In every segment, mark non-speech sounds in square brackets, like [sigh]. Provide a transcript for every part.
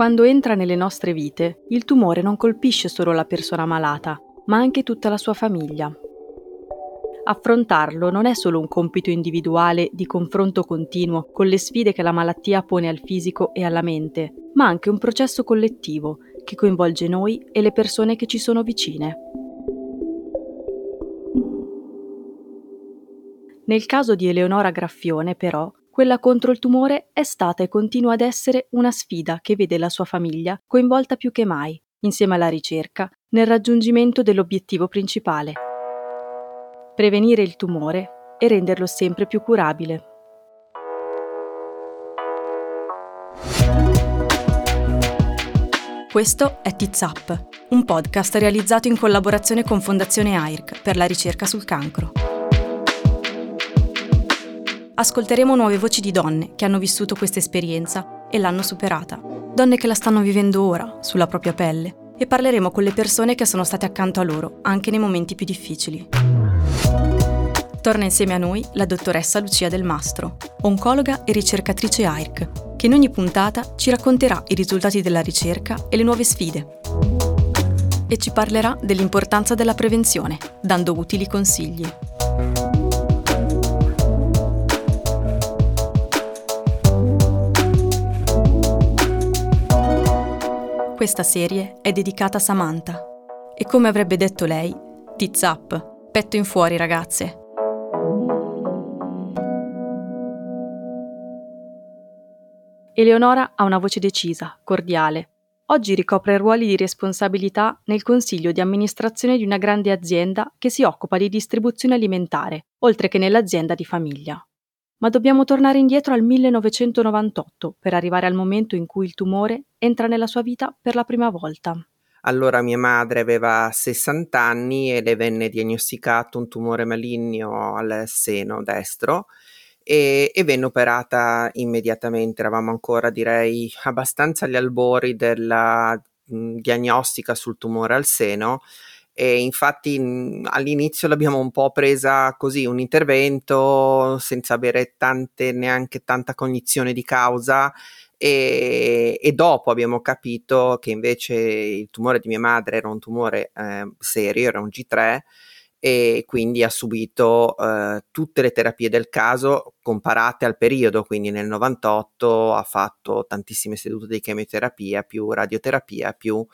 Quando entra nelle nostre vite, il tumore non colpisce solo la persona malata, ma anche tutta la sua famiglia. Affrontarlo non è solo un compito individuale di confronto continuo con le sfide che la malattia pone al fisico e alla mente, ma anche un processo collettivo che coinvolge noi e le persone che ci sono vicine. Nel caso di Eleonora Graffione, però, quella contro il tumore è stata e continua ad essere una sfida che vede la sua famiglia coinvolta più che mai, insieme alla ricerca, nel raggiungimento dell'obiettivo principale. Prevenire il tumore e renderlo sempre più curabile. Questo è Tiz Up, un podcast realizzato in collaborazione con Fondazione AIRC per la ricerca sul cancro ascolteremo nuove voci di donne che hanno vissuto questa esperienza e l'hanno superata, donne che la stanno vivendo ora, sulla propria pelle, e parleremo con le persone che sono state accanto a loro, anche nei momenti più difficili. Torna insieme a noi la dottoressa Lucia Del Mastro, oncologa e ricercatrice AIRC, che in ogni puntata ci racconterà i risultati della ricerca e le nuove sfide. E ci parlerà dell'importanza della prevenzione, dando utili consigli. Questa serie è dedicata a Samantha e come avrebbe detto lei, tits up, petto in fuori ragazze. Eleonora ha una voce decisa, cordiale. Oggi ricopre ruoli di responsabilità nel consiglio di amministrazione di una grande azienda che si occupa di distribuzione alimentare, oltre che nell'azienda di famiglia ma dobbiamo tornare indietro al 1998 per arrivare al momento in cui il tumore entra nella sua vita per la prima volta. Allora mia madre aveva 60 anni e le venne diagnosticato un tumore maligno al seno destro e, e venne operata immediatamente. Eravamo ancora, direi, abbastanza agli albori della mh, diagnostica sul tumore al seno e infatti mhmm, all'inizio l'abbiamo un po' presa così, un intervento senza avere tante, neanche tanta cognizione di causa e, e, dopo abbiamo capito che invece il tumore di mia madre era un tumore eh, serio, era un G3 e quindi ha subito eh, tutte le terapie del caso comparate al periodo, quindi nel 98 ha fatto tantissime sedute di chemioterapia più radioterapia più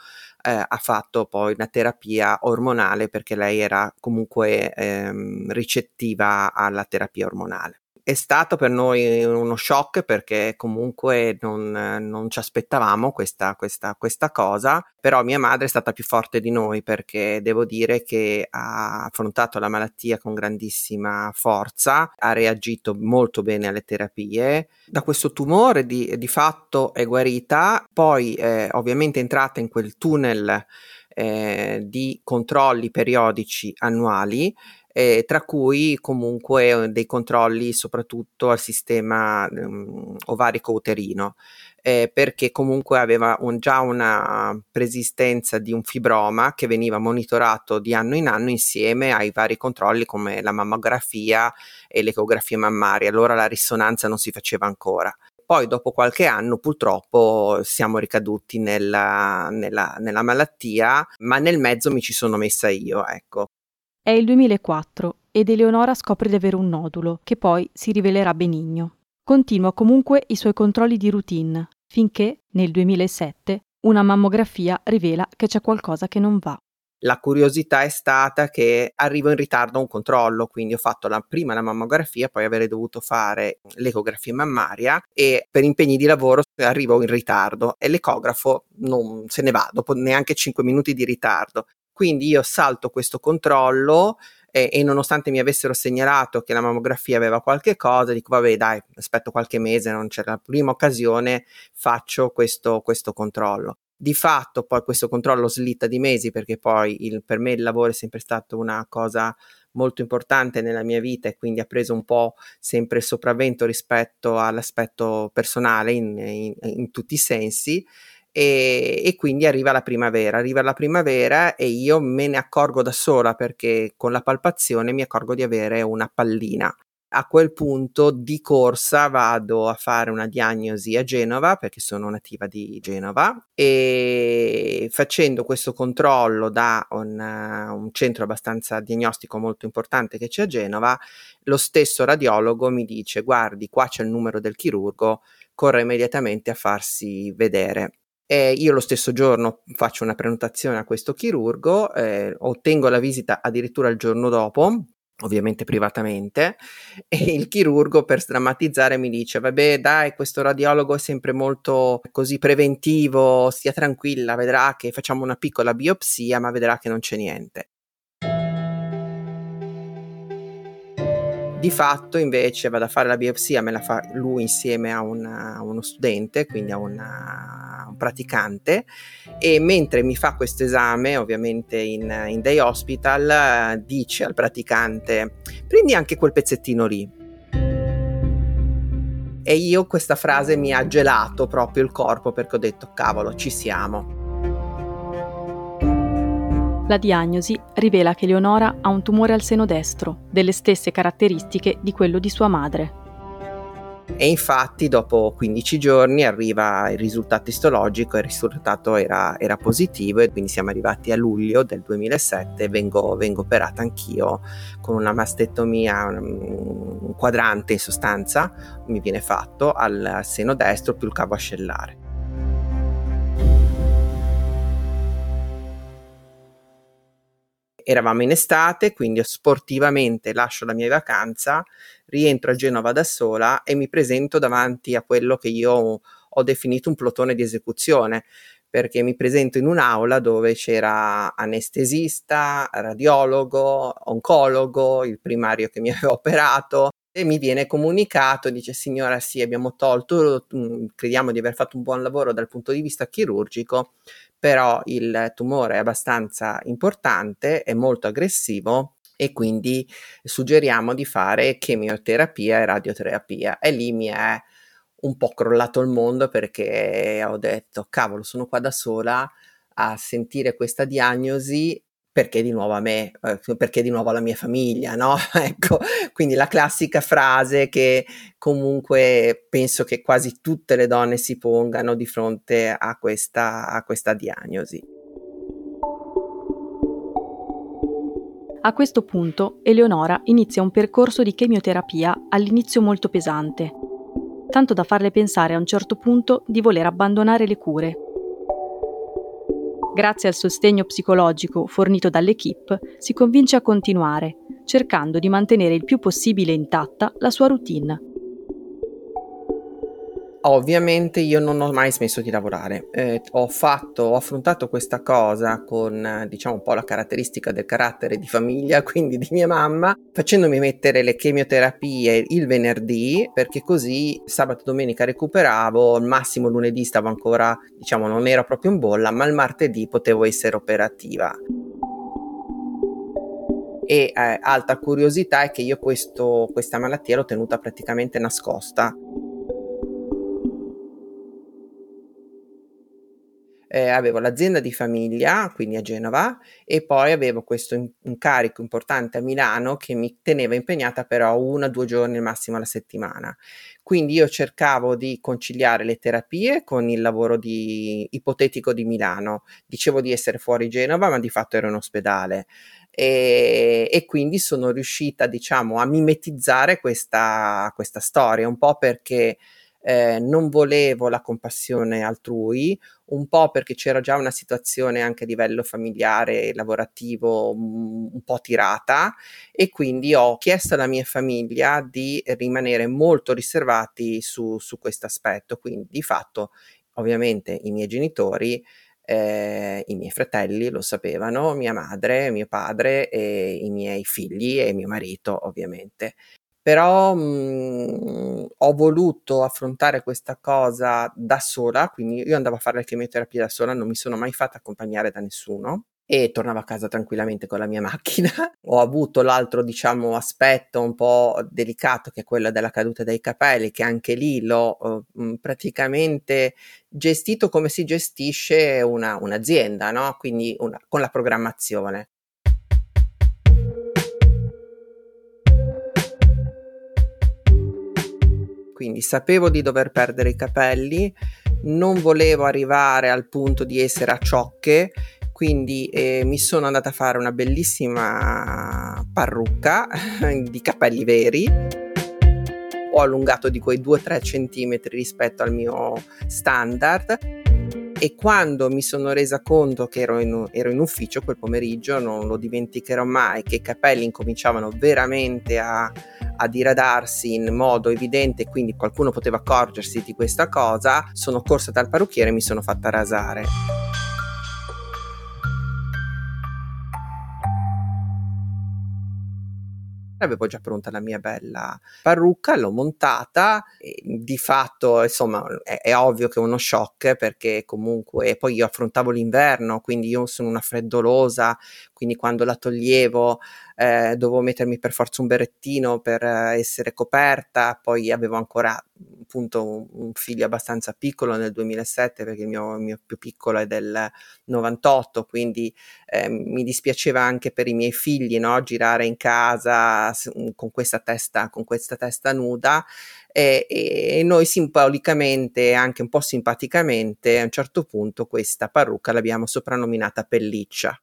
eh, ha fatto poi una terapia ormonale perché lei era comunque ehm, ricettiva alla terapia ormonale è stato per noi uno shock perché comunque non, non ci aspettavamo questa, questa, questa, cosa, però mia madre è stata più forte di noi perché devo dire che ha affrontato la malattia con grandissima forza, ha reagito molto bene alle terapie. Da questo tumore di, di fatto è guarita, poi eh, ovviamente è entrata in quel tunnel eh, di controlli periodici annuali eh, tra cui comunque eh, dei controlli soprattutto al sistema um, ovarico-uterino, eh, perché comunque aveva un, già una preesistenza di un fibroma che veniva monitorato di anno in anno insieme ai vari controlli come la mammografia e l'ecografia mammaria, allora la risonanza non si faceva ancora poi dopo qualche anno purtroppo siamo ricaduti nella, nella, nella, malattia, ma nel mezzo mi ci sono messa io, ecco. È il 2004 ed Eleonora scopre di avere un nodulo, che poi si rivelerà benigno. Continua comunque i suoi controlli di routine, finché, nel 2007, una mammografia rivela che c'è qualcosa che non va. La curiosità è stata che arrivo in ritardo a un controllo, quindi ho fatto la, prima la mammografia, poi avrei dovuto fare l'ecografia mammaria e per impegni di lavoro arrivo in ritardo e l'ecografo non se ne va dopo neanche 5 minuti di ritardo. Quindi io salto questo controllo e, e, nonostante mi avessero segnalato che la mammografia aveva qualche cosa, dico vabbè dai, aspetto qualche mese, non c'è la prima occasione, faccio questo, questo controllo. Di fatto poi questo controllo slitta di mesi perché poi il, per me il lavoro è sempre stato una cosa molto importante nella mia vita e quindi ha preso un po' sempre il sopravvento rispetto all'aspetto personale in, in, in tutti i sensi e, e, quindi arriva la primavera, arriva la primavera e io me ne accorgo da sola perché con la palpazione mi accorgo di avere una pallina a quel punto di corsa vado a fare una diagnosi a Genova perché sono nativa di Genova e facendo questo controllo da un, un, centro abbastanza diagnostico molto importante che c'è a Genova, lo stesso radiologo mi dice guardi qua c'è il numero del chirurgo, corre immediatamente a farsi vedere. E io lo stesso giorno faccio una prenotazione a questo chirurgo, eh, ottengo la visita addirittura il giorno dopo ovviamente privatamente, [laughs] e il chirurgo per strammatizzare mi dice, vabbè dai, questo radiologo è sempre molto così preventivo, stia tranquilla, vedrà che facciamo una piccola biopsia, ma vedrà che non c'è niente. Di fatto invece vado a fare la biopsia, me la fa lui insieme a, una, a uno studente, quindi a una, un praticante, e mentre mi fa questo esame, ovviamente in, in day hospital, dice al praticante, prendi anche quel pezzettino lì. E io questa frase mi ha gelato proprio il corpo perché ho detto, cavolo, ci siamo. La diagnosi rivela che Leonora ha un tumore al seno destro, delle stesse caratteristiche di quello di sua madre. E infatti dopo 15 giorni arriva il risultato istologico, il risultato era, era positivo e quindi siamo arrivati a luglio del 2007 e vengo, vengo operata anch'io con una mastettomia, un quadrante in sostanza, mi viene fatto al seno destro più il cavo ascellare. Eravamo in estate, quindi sportivamente lascio la mia vacanza, rientro a Genova da sola e mi presento davanti a quello che io ho definito un plotone di esecuzione perché mi presento in un'aula dove c'era anestesista, radiologo, oncologo, il primario che mi [laughs] aveva operato e mi viene comunicato, dice signora sì abbiamo tolto, mm, crediamo di aver fatto un buon lavoro dal punto di vista chirurgico, però il tumore è abbastanza importante, è molto aggressivo e quindi suggeriamo di fare chemioterapia e radioterapia. E lì mi è un po' crollato il mondo perché ho detto, cavolo, sono qua da sola a sentire questa diagnosi perché di nuovo a me, eh, perché di nuovo alla mia famiglia, no? [laughs] ecco, quindi la classica frase che comunque penso che quasi tutte le donne si pongano di fronte a questa, a questa diagnosi. A questo punto Eleonora inizia un percorso di chemioterapia all'inizio molto pesante, tanto da farle pensare a un certo punto di voler abbandonare le cure Grazie al sostegno psicologico fornito dall'equipe, si convince a continuare, cercando di mantenere il più possibile intatta la sua routine. Ovviamente io non ho mai smesso di lavorare, eh, ho fatto, ho affrontato questa cosa con diciamo un po' la caratteristica del carattere di famiglia, [laughs] quindi di mia mamma, facendomi mettere le chemioterapie il venerdì perché così sabato e domenica recuperavo, al massimo lunedì stavo ancora, diciamo non ero proprio in bolla, ma il martedì potevo essere operativa. E eh, alta curiosità è che io questo, questa malattia l'ho tenuta praticamente nascosta eh, avevo l'azienda di famiglia, quindi a Genova, e poi avevo questo incarico importante a Milano che mi teneva impegnata però una o due giorni al massimo alla settimana. Quindi io cercavo di conciliare le terapie con il lavoro di, ipotetico di Milano. Dicevo di essere fuori Genova, ma di fatto ero in ospedale. e, e quindi sono riuscita, diciamo, a mimetizzare questa, questa storia, un po' perché eh, non volevo la compassione altrui, un po' perché c'era già una situazione anche a livello familiare e lavorativo un, un po' tirata e quindi ho chiesto alla mia famiglia di rimanere molto riservati su, su questo aspetto. Quindi di fatto, ovviamente, i miei genitori eh, i miei fratelli lo sapevano, mia madre, mio padre e i miei figli e mio marito ovviamente. Però mh, mhmm, ho voluto affrontare questa cosa da sola, quindi io andavo a fare la chemioterapia da sola, non mi sono mai fatta accompagnare da nessuno e tornavo a casa tranquillamente con la mia [laughs] macchina. Ho avuto l'altro, diciamo, aspetto un po' delicato che è quello della caduta dei capelli, che anche lì l'ho uh, praticamente gestito come si gestisce una, un'azienda, no? Quindi una, con la programmazione. Quindi sapevo di dover perdere i capelli, non volevo arrivare al punto di essere a ciocche quindi eh, mi sono andata a fare una bellissima parrucca [laughs] di capelli veri. Ho allungato di quei 2-3 centimetri rispetto al mio standard e quando mi sono resa conto che ero in, ero in, ufficio quel pomeriggio, non lo dimenticherò mai, che i capelli incominciavano veramente a, a diradarsi in modo evidente, quindi qualcuno poteva accorgersi di questa cosa, sono corsa dal parrucchiere e mi sono fatta rasare. Avevo già pronta la mia bella parrucca, l'ho montata, di fatto insomma è, è, ovvio che è uno shock perché comunque poi io affrontavo l'inverno, quindi io sono una freddolosa, quindi quando la toglievo eh, dovevo mettermi per forza un berrettino per eh, essere coperta, poi avevo ancora appunto un, figlio abbastanza piccolo nel 2007 perché il mio, il mio più piccolo è del 98, quindi eh, mi dispiaceva anche per i miei figli no? girare in casa con questa testa, con questa testa nuda e, e, noi simbolicamente anche un po' simpaticamente a un certo punto questa parrucca l'abbiamo soprannominata pelliccia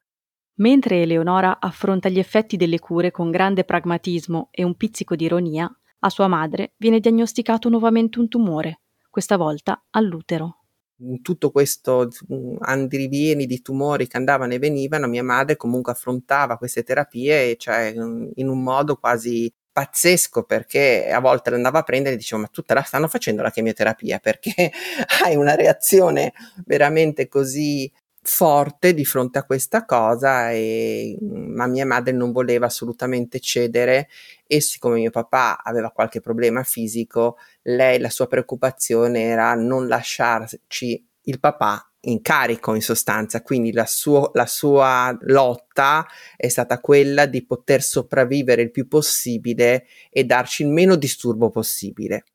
Mentre Eleonora affronta gli effetti delle cure con grande pragmatismo e un pizzico di ironia, a sua madre viene diagnosticato nuovamente un tumore, questa volta all'utero. In tutto questo mm, andirivieni di tumori che andavano e venivano, mia madre comunque affrontava queste terapie cioè, mm, in un modo quasi pazzesco perché a volte l'andava a prendere e diceva ma tu te la stanno facendo la chemioterapia perché [laughs] hai una reazione veramente così forte di fronte a questa cosa e ma mia madre non voleva assolutamente cedere e siccome mio papà aveva qualche problema fisico lei la sua preoccupazione era non lasciarci il papà in carico in sostanza. Quindi la, suo, la sua lotta è stata quella di poter sopravvivere il più possibile e darci il meno disturbo possibile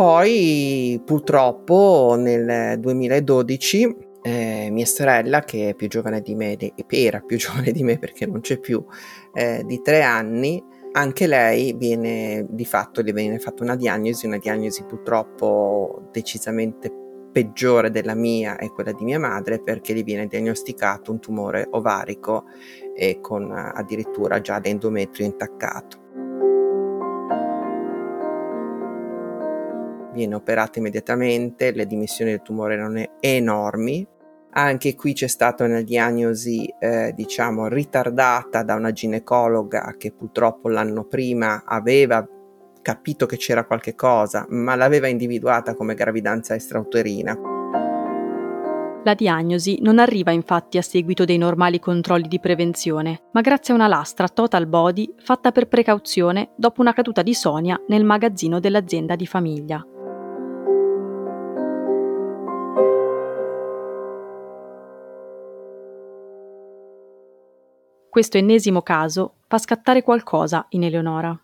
Poi purtroppo nel 2012 eh, mia sorella, che è più giovane di me, era più [laughs] giovane di me perché non c'è più, eh, di tre anni, anche lei viene di fatto le viene fatta una diagnosi, una diagnosi purtroppo decisamente peggiore della mia e quella di mia madre perché gli viene diagnosticato un tumore ovarico e con addirittura già l'endometrio intaccato. Viene operata immediatamente, le dimissioni del tumore erano enormi. Anche qui c'è stata una diagnosi, eh, diciamo, ritardata da una ginecologa che purtroppo l'anno prima aveva capito che c'era qualche cosa, ma l'aveva individuata come gravidanza extrauterina. La diagnosi non arriva infatti a seguito dei normali controlli di prevenzione, ma grazie a una lastra total body fatta per precauzione dopo una caduta di Sonia nel magazzino dell'azienda di famiglia. Questo ennesimo caso fa scattare qualcosa in Eleonora.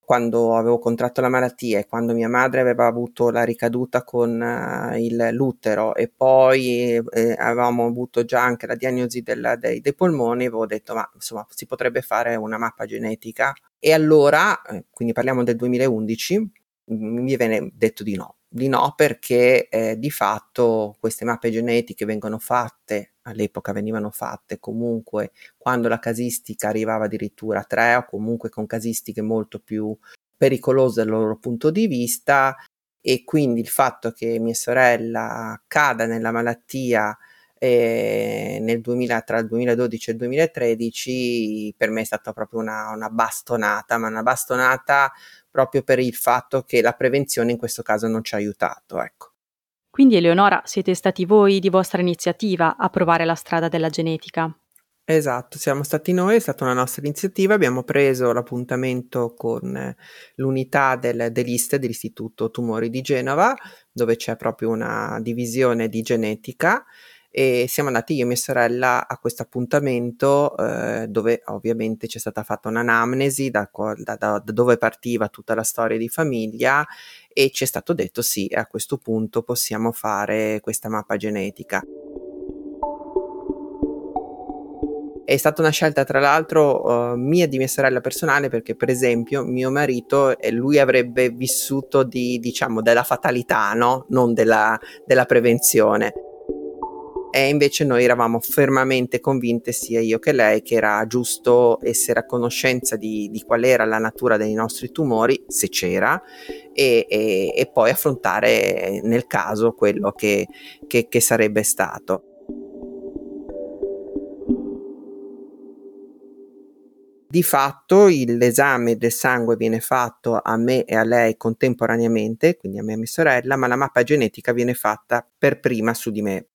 Quando avevo contratto la malattia e quando mia madre aveva avuto la ricaduta con uh, il, l'utero e poi eh, avevamo avuto già anche la diagnosi del, dei, dei, polmoni, avevo detto ma insomma si potrebbe fare una mappa genetica e allora, eh, quindi parliamo del 2011, mi viene detto di no di no perché eh, di fatto queste mappe genetiche vengono fatte, all'epoca venivano fatte comunque quando la casistica arrivava addirittura a tre o comunque con casistiche molto più pericolose dal loro punto di vista e quindi il fatto che mia sorella cada nella malattia eh, nel 2000, tra il 2012 e il 2013 per me è stata proprio una, una bastonata, ma una bastonata proprio per il fatto che la prevenzione in questo caso non ci ha aiutato. Ecco. Quindi Eleonora, siete stati voi di vostra iniziativa a provare la strada della genetica? Esatto, siamo stati noi, è stata una nostra iniziativa, abbiamo preso l'appuntamento con l'unità del, dell'ISTE, dell'Istituto Tumori di Genova, dove c'è proprio una divisione di genetica e siamo andati io e mia sorella a questo appuntamento eh, dove ovviamente c'è stata fatta un'anamnesi da, da, da, dove partiva tutta la storia di famiglia e ci è stato detto sì, a questo punto possiamo fare questa mappa genetica. È stata una scelta, tra l'altro, uh, mia e di mia sorella personale, perché, per esempio, mio marito, eh, lui avrebbe vissuto di, diciamo, della fatalità, no? Non della, della prevenzione e invece noi eravamo fermamente convinte sia io che lei che era giusto essere a conoscenza di, di qual era la natura dei nostri tumori, se c'era, e, e, e poi affrontare nel caso quello che, che, che sarebbe stato. Di fatto l'esame del sangue viene fatto a me e a lei contemporaneamente, quindi a me e a mia sorella, ma la mappa genetica viene fatta per prima su di me.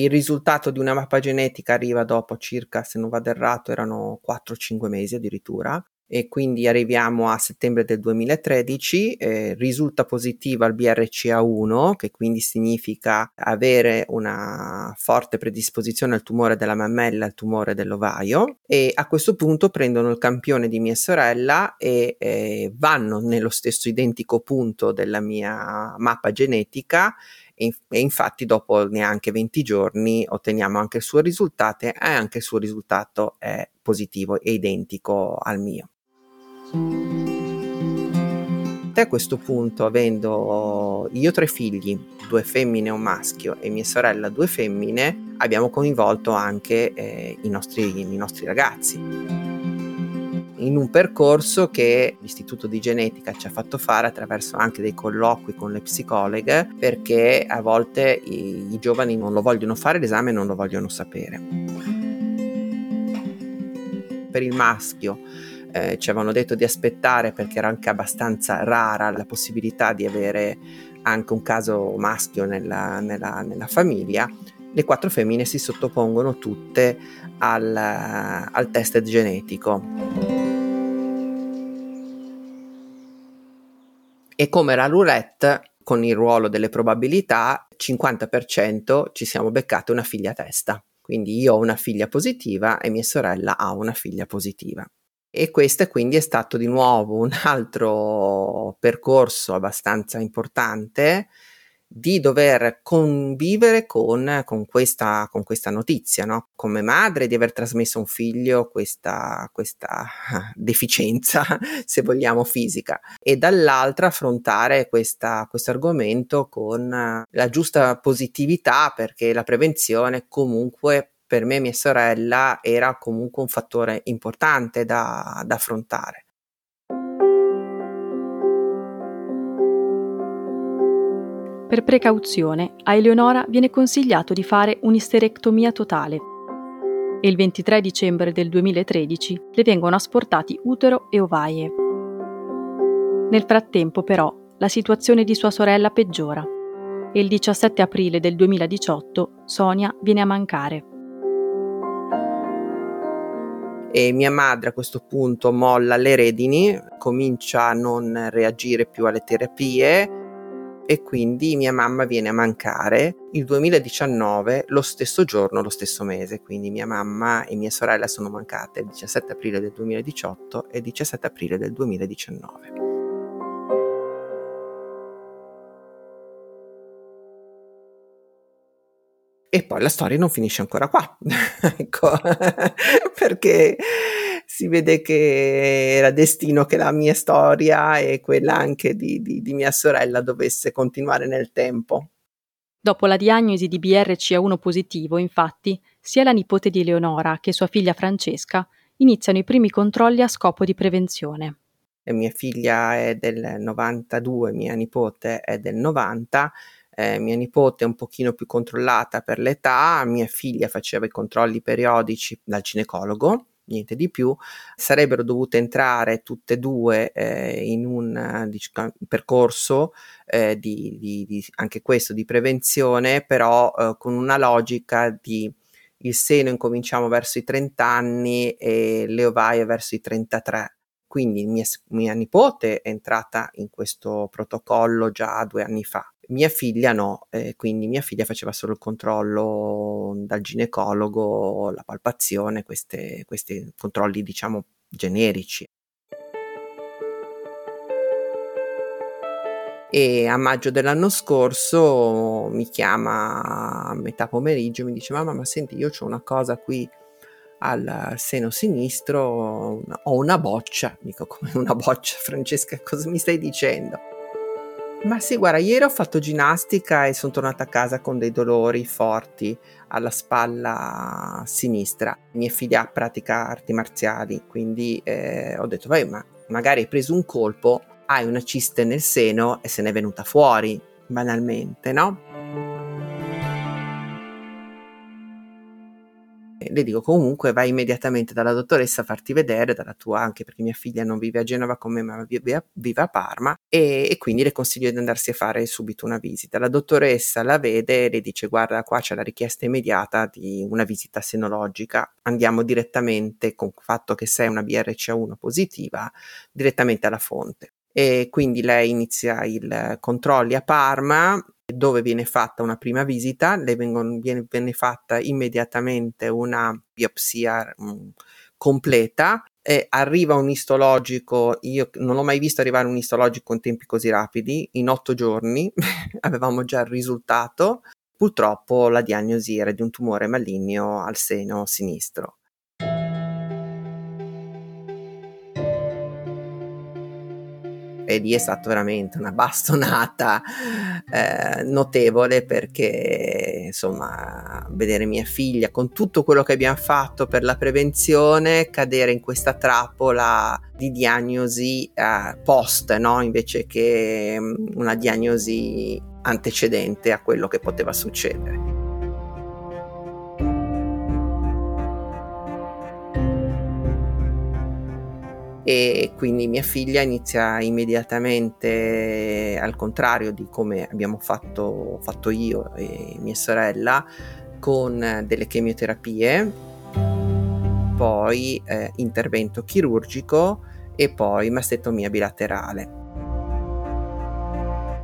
Il risultato di una mappa genetica arriva dopo circa, se non vado errato, erano 4-5 mesi addirittura e quindi arriviamo a settembre del 2013, eh, risulta positiva il BRCA1, che quindi significa avere una forte predisposizione al tumore della mammella, al tumore dell'ovaio e a questo punto prendono il campione di mia sorella e eh, vanno nello stesso identico punto della mia mappa genetica e, e infatti dopo neanche 20 giorni otteniamo anche il suo risultato e anche il suo risultato è positivo, è identico al mio. A questo punto, avendo io tre figli, due femmine e un maschio, e mia sorella due femmine, abbiamo coinvolto anche eh, i, nostri, i nostri ragazzi in un percorso che l'Istituto di Genetica ci ha fatto fare attraverso anche dei colloqui con le psicologhe perché a volte i, i giovani non lo vogliono fare l'esame e non lo vogliono sapere. Per il maschio eh, ci avevano detto di aspettare perché era anche abbastanza rara la possibilità di avere anche un caso maschio nella, nella, nella famiglia le quattro femmine si sottopongono tutte al, al test genetico. E come la roulette, con il ruolo delle probabilità, 50% ci siamo beccate una figlia testa. Quindi io ho una figlia positiva e mia sorella ha una figlia positiva. E questo quindi è stato di nuovo un altro percorso abbastanza importante di dover convivere con, con, questa, con questa, notizia, no? come madre di aver trasmesso a un figlio questa, questa deficienza, [laughs] se vogliamo, fisica, e dall'altra affrontare questo argomento con la giusta positività perché la prevenzione comunque per me e mia sorella era comunque un fattore importante da, da affrontare. Per precauzione, a Eleonora viene consigliato di fare un'isterectomia totale e il 23 dicembre del 2013 le vengono asportati utero e ovaie. Nel frattempo, però, la situazione di sua sorella peggiora e il 17 aprile del 2018 Sonia viene a mancare. E mia madre a questo punto molla le redini, comincia a non reagire più alle terapie e quindi mia mamma viene a mancare il 2019, lo stesso giorno, lo stesso mese. Quindi mia mamma e mia sorella sono mancate il 17 aprile del 2018 e il 17 aprile del 2019. E poi la storia non finisce ancora qua, [laughs] ecco, [laughs] perché si vede che era destino che la mia storia e quella anche di, di, di mia sorella dovesse continuare nel tempo. Dopo la diagnosi di BRCA1 positivo, infatti, sia la nipote di Eleonora che sua figlia Francesca iniziano i primi controlli a scopo di prevenzione. E mia figlia è del 92, mia nipote è del 90 eh, mia nipote è un pochino più controllata per l'età, mia figlia faceva i controlli periodici dal ginecologo, niente di più, sarebbero dovute entrare tutte e due eh, in un diciamo, percorso eh, di, di, di, anche questo di prevenzione, però eh, con una logica di il seno incominciamo verso i 30 anni e le ovaie verso i 33. Quindi mia, mia nipote è entrata in questo protocollo già due anni fa. Mia figlia no, eh, quindi mia figlia faceva solo il controllo dal ginecologo, la palpazione, questi controlli diciamo generici. E a maggio dell'anno scorso mi chiama a metà pomeriggio e mi dice mamma ma senti io ho una cosa qui al seno sinistro ho una boccia. Dico come una boccia, Francesca, cosa mi stai dicendo? Ma sì, guarda, ieri ho fatto ginnastica e sono tornata a casa con dei dolori forti alla spalla sinistra. Mia figlia pratica arti marziali, quindi eh, ho detto, vai, ma magari hai preso un colpo, hai una ciste nel seno e se n'è venuta fuori, banalmente, no? Le dico comunque vai immediatamente dalla dottoressa a farti vedere, dalla tua anche perché mia figlia non vive a Genova con me ma vive, vive a Parma e, e, quindi le consiglio di andarsi a fare subito una visita. La dottoressa la vede e le dice guarda qua c'è la richiesta immediata di una visita senologica, andiamo direttamente con il fatto che sei una BRCA1 positiva direttamente alla fonte e quindi lei inizia i controlli a Parma dove viene fatta una prima visita, le vengono, viene, viene fatta immediatamente una biopsia mh, mm, completa e arriva un istologico, io non ho mai visto arrivare un istologico in tempi così rapidi, in otto giorni [laughs] avevamo già il risultato, purtroppo la diagnosi era di un tumore maligno al seno sinistro. E lì è stata veramente una bastonata eh, notevole perché insomma vedere mia figlia con tutto quello che abbiamo fatto per la prevenzione cadere in questa trappola di diagnosi eh, post no? invece che mm, una diagnosi antecedente a quello che poteva succedere. E quindi mia figlia inizia immediatamente al contrario di come abbiamo fatto, fatto io e mia sorella con delle chemioterapie poi eh, intervento chirurgico e poi mastettomia bilaterale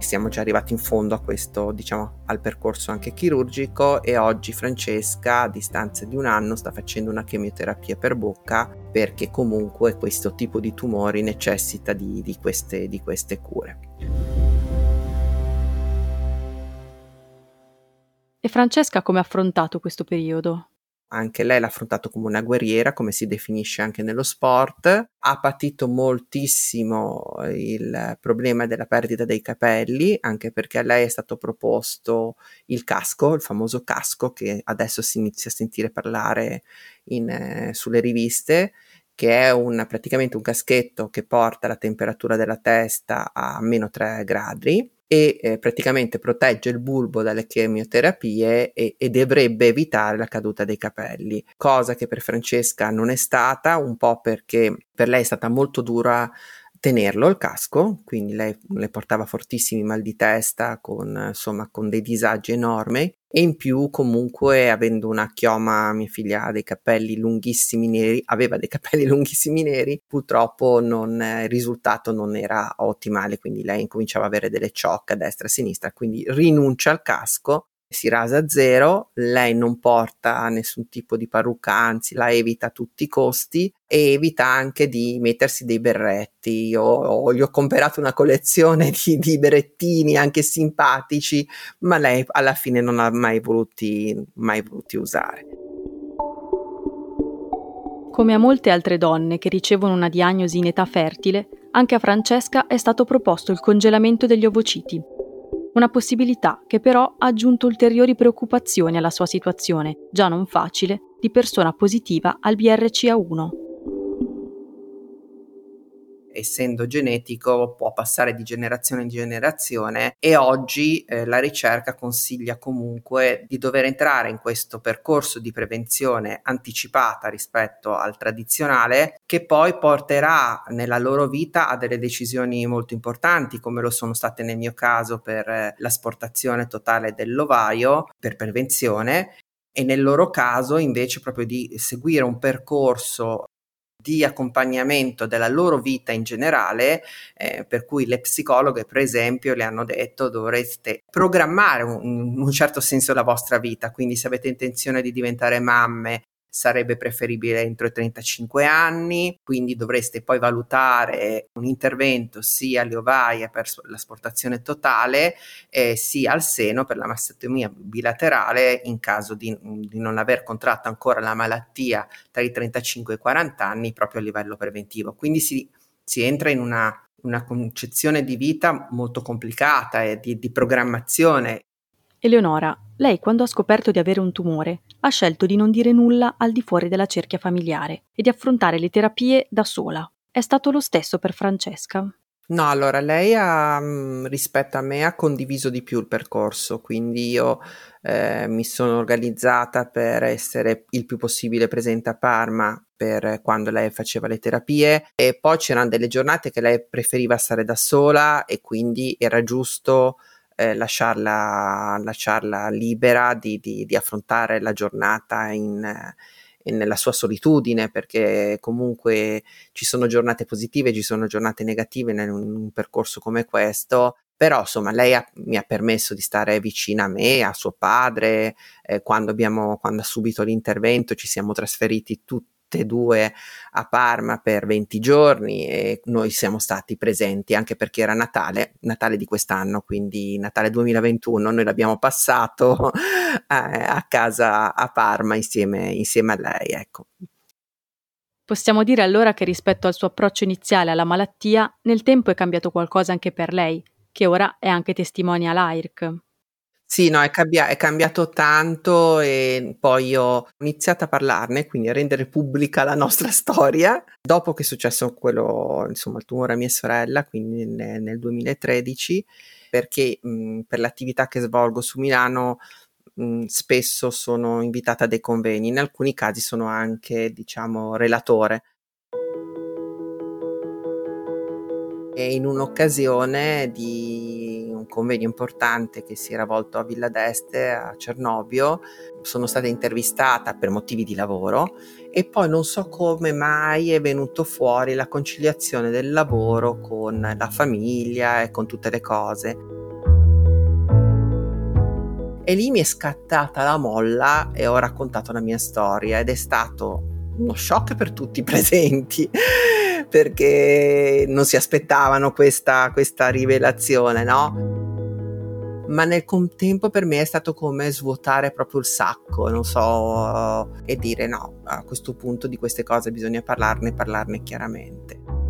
siamo già arrivati in fondo a questo, diciamo, al percorso anche chirurgico e oggi Francesca a distanza di un anno sta facendo una chemioterapia per bocca perché comunque questo tipo di tumori necessita di, di, queste, di queste cure. E Francesca come ha affrontato questo periodo? Anche lei l'ha affrontato come una guerriera, come si definisce anche nello sport, ha patito moltissimo il problema della perdita dei capelli, anche perché a lei è stato proposto il casco, il famoso casco che adesso si inizia a sentire parlare in, eh, sulle riviste, che è un, praticamente un caschetto che porta la temperatura della testa a meno 3 gradi e eh, praticamente protegge il bulbo dalle chemioterapie e, e, dovrebbe evitare la caduta dei capelli, cosa che per Francesca non è stata, un po' perché per lei è stata molto dura tenerlo il casco, quindi lei le portava fortissimi mal di testa con, insomma, con dei disagi enormi e in più comunque avendo una chioma mia figlia ha dei capelli lunghissimi neri aveva dei [laughs] capelli lunghissimi neri purtroppo non, il risultato non era ottimale quindi lei incominciava ad avere delle ciocche a destra e a sinistra quindi rinuncia al casco si rasa a zero, lei non porta nessun tipo di parrucca, anzi la evita a tutti i costi e evita anche di mettersi dei berretti. Io, io gli ho comprato una collezione [laughs] di, di, berrettini anche simpatici, ma lei alla fine non ha mai voluti, mai voluti usare. Come a molte altre donne che ricevono una diagnosi in età fertile, anche a Francesca è stato proposto il congelamento degli ovociti. Una possibilità che però ha aggiunto ulteriori preoccupazioni alla sua situazione, già non facile, di persona positiva al BRCA1 essendo genetico può passare di generazione in generazione e oggi eh, la ricerca consiglia comunque di dover entrare in questo percorso di prevenzione anticipata rispetto al tradizionale che poi porterà nella loro vita a delle decisioni molto importanti come lo sono state nel mio caso per eh, l'asportazione totale dell'ovaio per prevenzione e nel loro caso invece proprio di seguire un percorso di accompagnamento della loro vita in generale, eh, per cui le psicologhe, per esempio, le hanno detto dovreste programmare un, in un certo senso la vostra vita, quindi se avete intenzione di diventare mamme sarebbe preferibile entro i 35 anni, quindi dovreste poi valutare un intervento sia alle ovaie per l'asportazione totale eh, sia al seno per la mastektomia bilaterale in caso di, di, non aver contratto ancora la malattia tra i 35 e i 40 anni proprio a livello preventivo. Quindi si, si entra in una, una, concezione di vita molto complicata e di, di programmazione Eleonora, lei quando ha scoperto di avere un tumore ha scelto di non dire nulla al di fuori della cerchia familiare e di affrontare le terapie da sola. È stato lo stesso per Francesca? No, allora lei ha, mm, rispetto a me ha condiviso di più il percorso, quindi io eh, mi sono organizzata per essere il più possibile presente a Parma per quando lei faceva le terapie e poi c'erano delle giornate che lei preferiva stare da sola e quindi era giusto eh, lasciarla, lasciarla, libera di, di, di, affrontare la giornata in, in, nella sua solitudine, perché comunque ci sono giornate positive, ci sono giornate negative in un, un percorso come questo. Però insomma lei ha, mi ha permesso di stare vicina a me, a suo padre, eh, quando, abbiamo, quando ha subito l'intervento ci siamo trasferiti tutti tutte e due a Parma per 20 giorni e noi siamo stati presenti anche perché era Natale, Natale di quest'anno, quindi Natale 2021, noi l'abbiamo passato [laughs] eh, a casa a Parma insieme, insieme a lei, ecco. Possiamo dire allora che rispetto al suo approccio iniziale alla malattia, nel tempo è cambiato qualcosa anche per lei, che ora è anche testimone all'AIRC. Sì, no, è, cambia- è cambiato tanto e poi ho iniziato a parlarne, quindi a rendere pubblica la nostra storia. Dopo che è successo quello, insomma, il tumore a mia sorella, quindi nel, nel 2013, perché mh, per l'attività che svolgo su Milano mh, spesso sono invitata a dei convegni, in alcuni casi sono anche, diciamo, relatore. E in un'occasione di convegno importante che si era volto a Villa d'Este, a Cernobbio. Sono stata intervistata per motivi di lavoro e poi non so come mai è venuto fuori la conciliazione del lavoro con la famiglia e con tutte le cose. E lì mi è scattata la molla e ho raccontato la mia storia ed è stato uno shock per tutti i presenti perché non si aspettavano questa, questa rivelazione, no? ma nel contempo per me è stato come svuotare proprio il sacco, non so, e dire no, a questo punto di queste cose bisogna parlarne, parlarne chiaramente.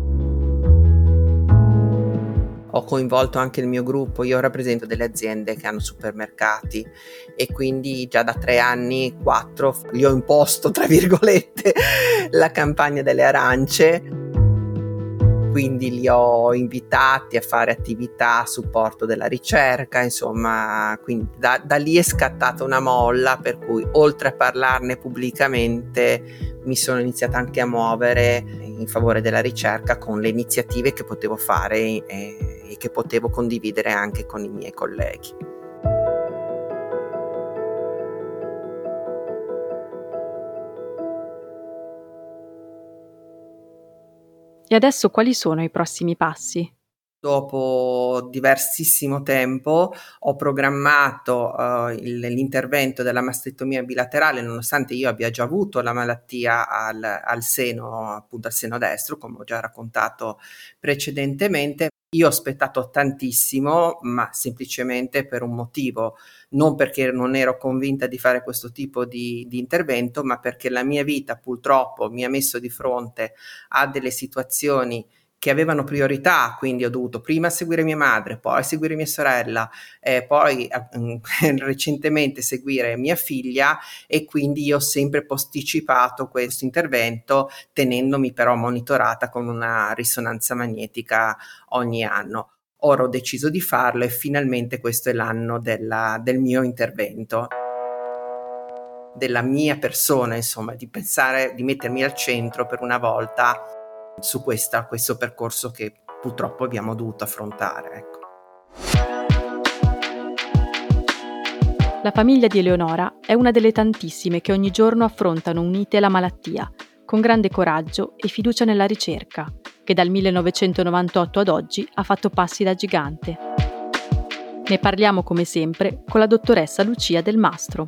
Ho coinvolto anche il mio gruppo, io rappresento delle aziende che hanno supermercati e quindi già da tre anni, quattro, gli ho imposto, tra virgolette, [laughs] la campagna delle arance quindi li ho invitati a fare attività a supporto della ricerca, insomma, quindi da, da, lì è scattata una molla per cui oltre a parlarne pubblicamente mi sono iniziata anche a muovere in favore della ricerca con le iniziative che potevo fare e, e che potevo condividere anche con i miei colleghi. E adesso quali sono i prossimi passi? Dopo diversissimo tempo ho programmato uh, il, l'intervento della mastectomia bilaterale, nonostante io abbia già avuto la malattia al, al seno, appunto al seno destro, come ho già raccontato precedentemente. Io ho aspettato tantissimo, ma semplicemente per un motivo, non perché non ero convinta di fare questo tipo di, di, intervento, ma perché la mia vita purtroppo mi ha messo di fronte a delle situazioni che avevano priorità, quindi ho dovuto prima seguire mia madre, poi seguire mia sorella, eh, poi eh, [laughs] recentemente seguire mia figlia e quindi io ho sempre posticipato questo intervento tenendomi però monitorata con una risonanza magnetica ogni anno. Ora ho deciso di farlo e finalmente questo è l'anno della, del mio intervento della mia persona, insomma, di pensare, di mettermi al centro per una volta su questa, questo percorso che purtroppo abbiamo dovuto affrontare. Ecco. La famiglia di Eleonora è una delle tantissime che ogni giorno affrontano unite la malattia, con grande coraggio e fiducia nella ricerca, che dal 1998 ad oggi ha fatto passi da gigante. Ne parliamo come sempre con la dottoressa Lucia Del Mastro,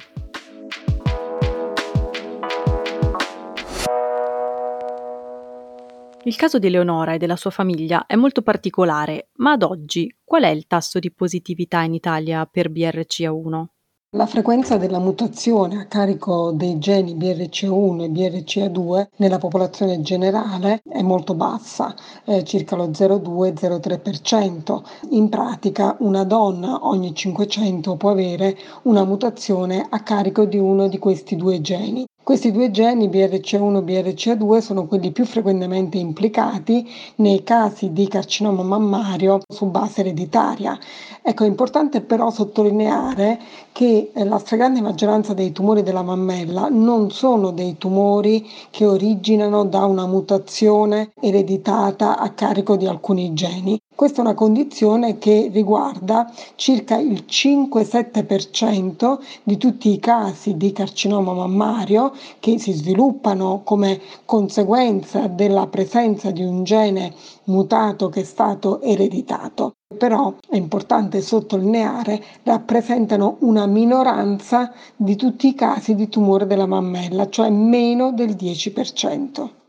Il caso di Eleonora e della sua famiglia è molto particolare, ma ad oggi qual è il tasso di positività in Italia per BRCA1? La frequenza della mutazione a carico dei geni BRCA1 e BRCA2 nella popolazione generale è molto bassa, eh, circa lo 0,2-0,3%. In pratica una donna ogni 500 può avere una mutazione a carico di uno di questi due geni. Questi due geni, BRCA1 e BRCA2, sono quelli più frequentemente implicati nei casi di carcinoma mammario su base ereditaria. Ecco, è importante però sottolineare che eh, la stragrande maggioranza dei tumori della mammella non sono dei tumori che originano da una mutazione ereditata a carico di alcuni geni, questa è una condizione che riguarda circa il 5-7% di tutti i casi di carcinoma mammario che si sviluppano come conseguenza della presenza di un gene mutato che è stato ereditato. Però è importante sottolineare, rappresentano una minoranza di tutti i casi di tumore della mammella, cioè meno del 10%.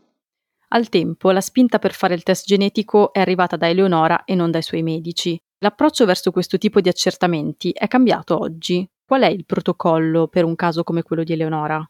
Al tempo la spinta per fare il test genetico è arrivata da Eleonora e non dai suoi medici. L'approccio verso questo tipo di accertamenti è cambiato oggi. Qual è il protocollo per un caso come quello di Eleonora?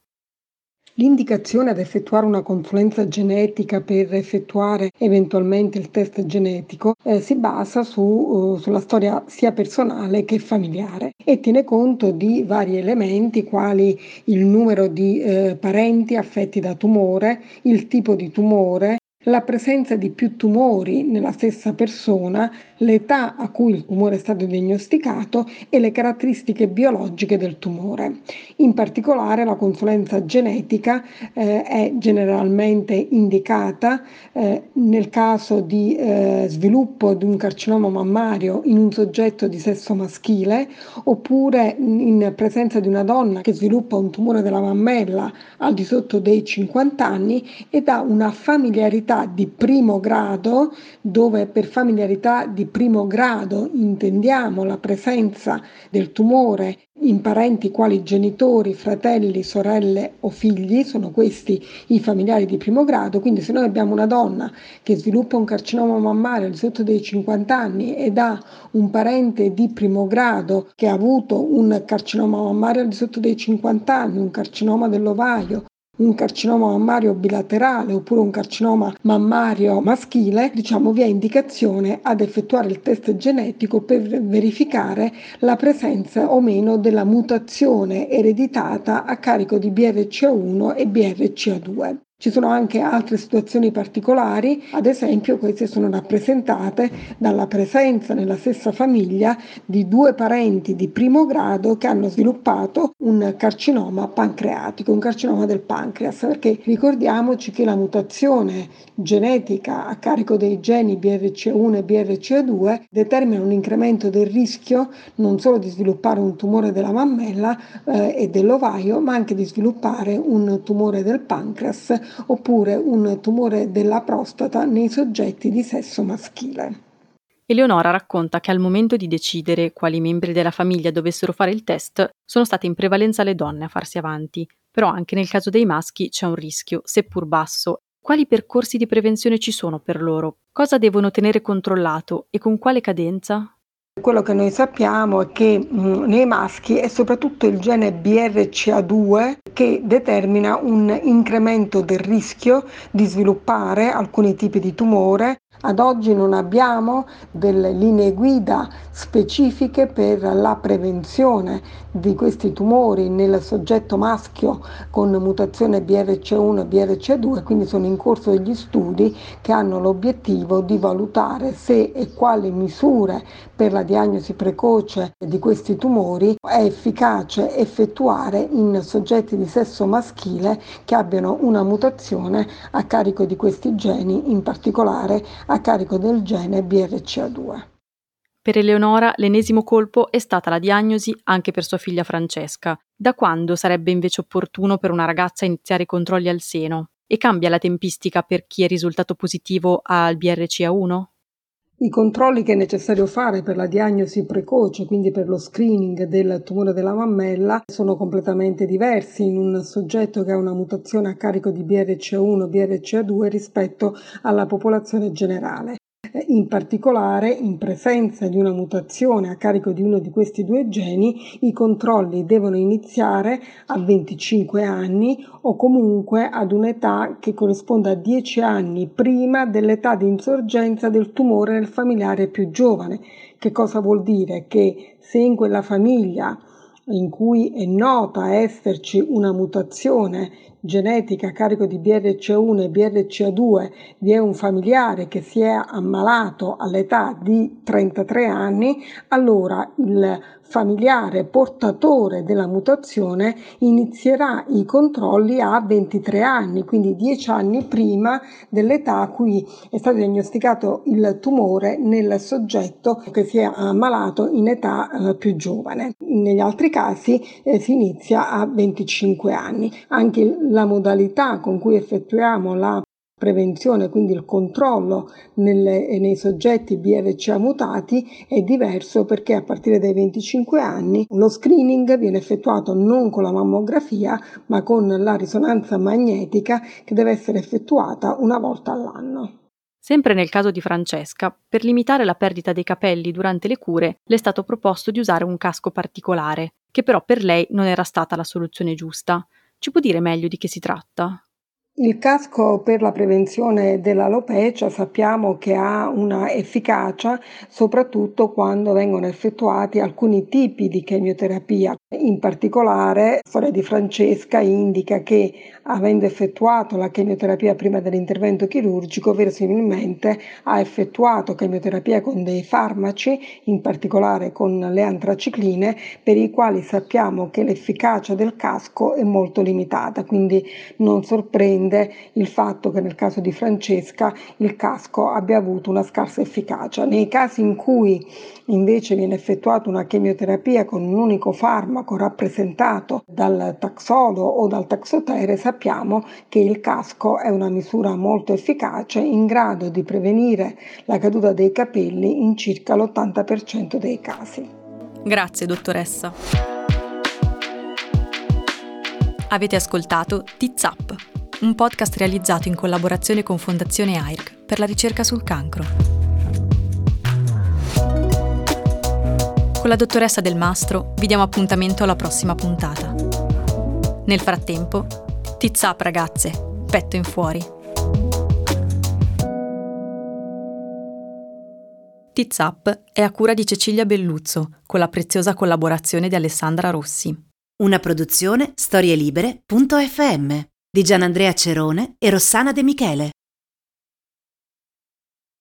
L'indicazione ad effettuare una consulenza genetica per effettuare eventualmente il test genetico eh, si basa su, uh, sulla storia sia personale che familiare e tiene conto di vari elementi quali il numero di eh, parenti affetti da tumore, il tipo di tumore, la presenza di più tumori nella stessa persona, l'età a cui il tumore è stato diagnosticato e le caratteristiche biologiche del tumore. In particolare la consulenza genetica eh, è generalmente indicata eh, nel caso di eh, sviluppo di un carcinoma mammario in un soggetto di sesso maschile oppure in presenza di una donna che sviluppa un tumore della mammella al di sotto dei 50 anni ed ha una familiarità di primo grado, dove per familiarità di primo grado intendiamo la presenza del tumore in parenti quali genitori, fratelli, sorelle o figli, sono questi i familiari di primo grado, quindi se noi abbiamo una donna che sviluppa un carcinoma mammario al di sotto dei 50 anni ed ha un parente di primo grado che ha avuto un carcinoma mammario al di sotto dei 50 anni, un carcinoma dell'ovaio un carcinoma mammario bilaterale oppure un carcinoma mammario maschile, diciamo vi è indicazione ad effettuare il test genetico per verificare la presenza o meno della mutazione ereditata a carico di BRCA1 e BRCA2. Ci sono anche altre situazioni particolari, ad esempio queste sono rappresentate dalla presenza nella stessa famiglia di due parenti di primo grado che hanno sviluppato un carcinoma pancreatico, un carcinoma del pancreas, perché ricordiamoci che la mutazione genetica a carico dei geni BRCA1 e BRCA2 determina un incremento del rischio non solo di sviluppare un tumore della mammella eh, e dell'ovaio, ma anche di sviluppare un tumore del pancreas oppure un tumore della prostata nei soggetti di sesso maschile. Eleonora racconta che al momento di decidere quali membri della famiglia dovessero fare il test, sono state in prevalenza le donne a farsi avanti, però anche nel caso dei maschi c'è un rischio, seppur basso. Quali percorsi di prevenzione ci sono per loro? Cosa devono tenere controllato e con quale cadenza? Quello che noi sappiamo è che mh, nei maschi è soprattutto il gene BRCA2 che determina un incremento del rischio di sviluppare alcuni tipi di tumore ad oggi non abbiamo delle linee guida specifiche per la prevenzione di questi tumori nel soggetto maschio con mutazione BRC1 e BRC2, quindi sono in corso degli studi che hanno l'obiettivo di valutare se e quali misure per la diagnosi precoce di questi tumori è efficace effettuare in soggetti di sesso maschile che abbiano una mutazione a carico di questi geni, in particolare a carico del gene BRCA2. Per Eleonora l'ennesimo colpo è stata la diagnosi anche per sua figlia Francesca. Da quando sarebbe invece opportuno per una ragazza iniziare i controlli al seno? E cambia la tempistica per chi è risultato positivo al BRCA1? I controlli che è necessario fare per la diagnosi precoce, quindi per lo screening del tumore della mammella, sono completamente diversi in un soggetto che ha una mutazione a carico di BRCA1 BRCA2 rispetto alla popolazione generale. In particolare, in presenza di una mutazione a carico di uno di questi due geni, i controlli devono iniziare a 25 anni o comunque ad un'età che corrisponde a 10 anni prima dell'età di insorgenza del tumore nel familiare più giovane. Che cosa vuol dire? Che se in quella famiglia in cui è nota esserci una mutazione genetica a carico di BRCA1 e BRCA2 vi è un familiare che si è ammalato all'età di 33 anni, allora il familiare portatore della mutazione inizierà i controlli a 23 anni, quindi 10 anni prima dell'età a cui è stato diagnosticato il tumore nel soggetto che si è ammalato in età eh, più giovane. Negli altri casi eh, si inizia a 25 anni. Anche la modalità con cui effettuiamo la prevenzione, quindi il controllo nelle, nei soggetti BRCA mutati è diverso perché a partire dai 25 anni lo screening viene effettuato non con la mammografia ma con la risonanza magnetica che deve essere effettuata una volta all'anno. Sempre nel caso di Francesca, per limitare la perdita dei capelli durante le cure, le è stato proposto di usare un casco particolare, che però per lei non era stata la soluzione giusta. Ci può dire meglio di che si tratta? Il casco per la prevenzione dell'alopecia sappiamo che ha una efficacia soprattutto quando vengono effettuati alcuni tipi di chemioterapia. In particolare, la storia di Francesca indica che avendo effettuato la chemioterapia prima dell'intervento chirurgico, verosimilmente ha effettuato chemioterapia con dei farmaci, in particolare con le antracicline, per i quali sappiamo che l'efficacia del casco è molto limitata, quindi non sorprende il fatto che nel caso di Francesca il casco abbia avuto una scarsa efficacia. Nei casi in cui invece viene effettuata una chemioterapia con un unico farmaco rappresentato dal taxolo o dal taxotere, sappiamo che il casco è una misura molto efficace in grado di prevenire la caduta dei capelli in circa l'80% dei casi. Grazie dottoressa. Avete ascoltato Tizap, un podcast realizzato in collaborazione con Fondazione AIRC per la ricerca sul cancro. Con la dottoressa Del Mastro vi diamo appuntamento alla prossima puntata. Nel frattempo, Tizap ragazze, petto in fuori. Tizap è a cura di Cecilia Belluzzo, con la preziosa collaborazione di Alessandra Rossi. Una produzione storielibere.fm di Gianandrea Cerone e Rossana De Michele.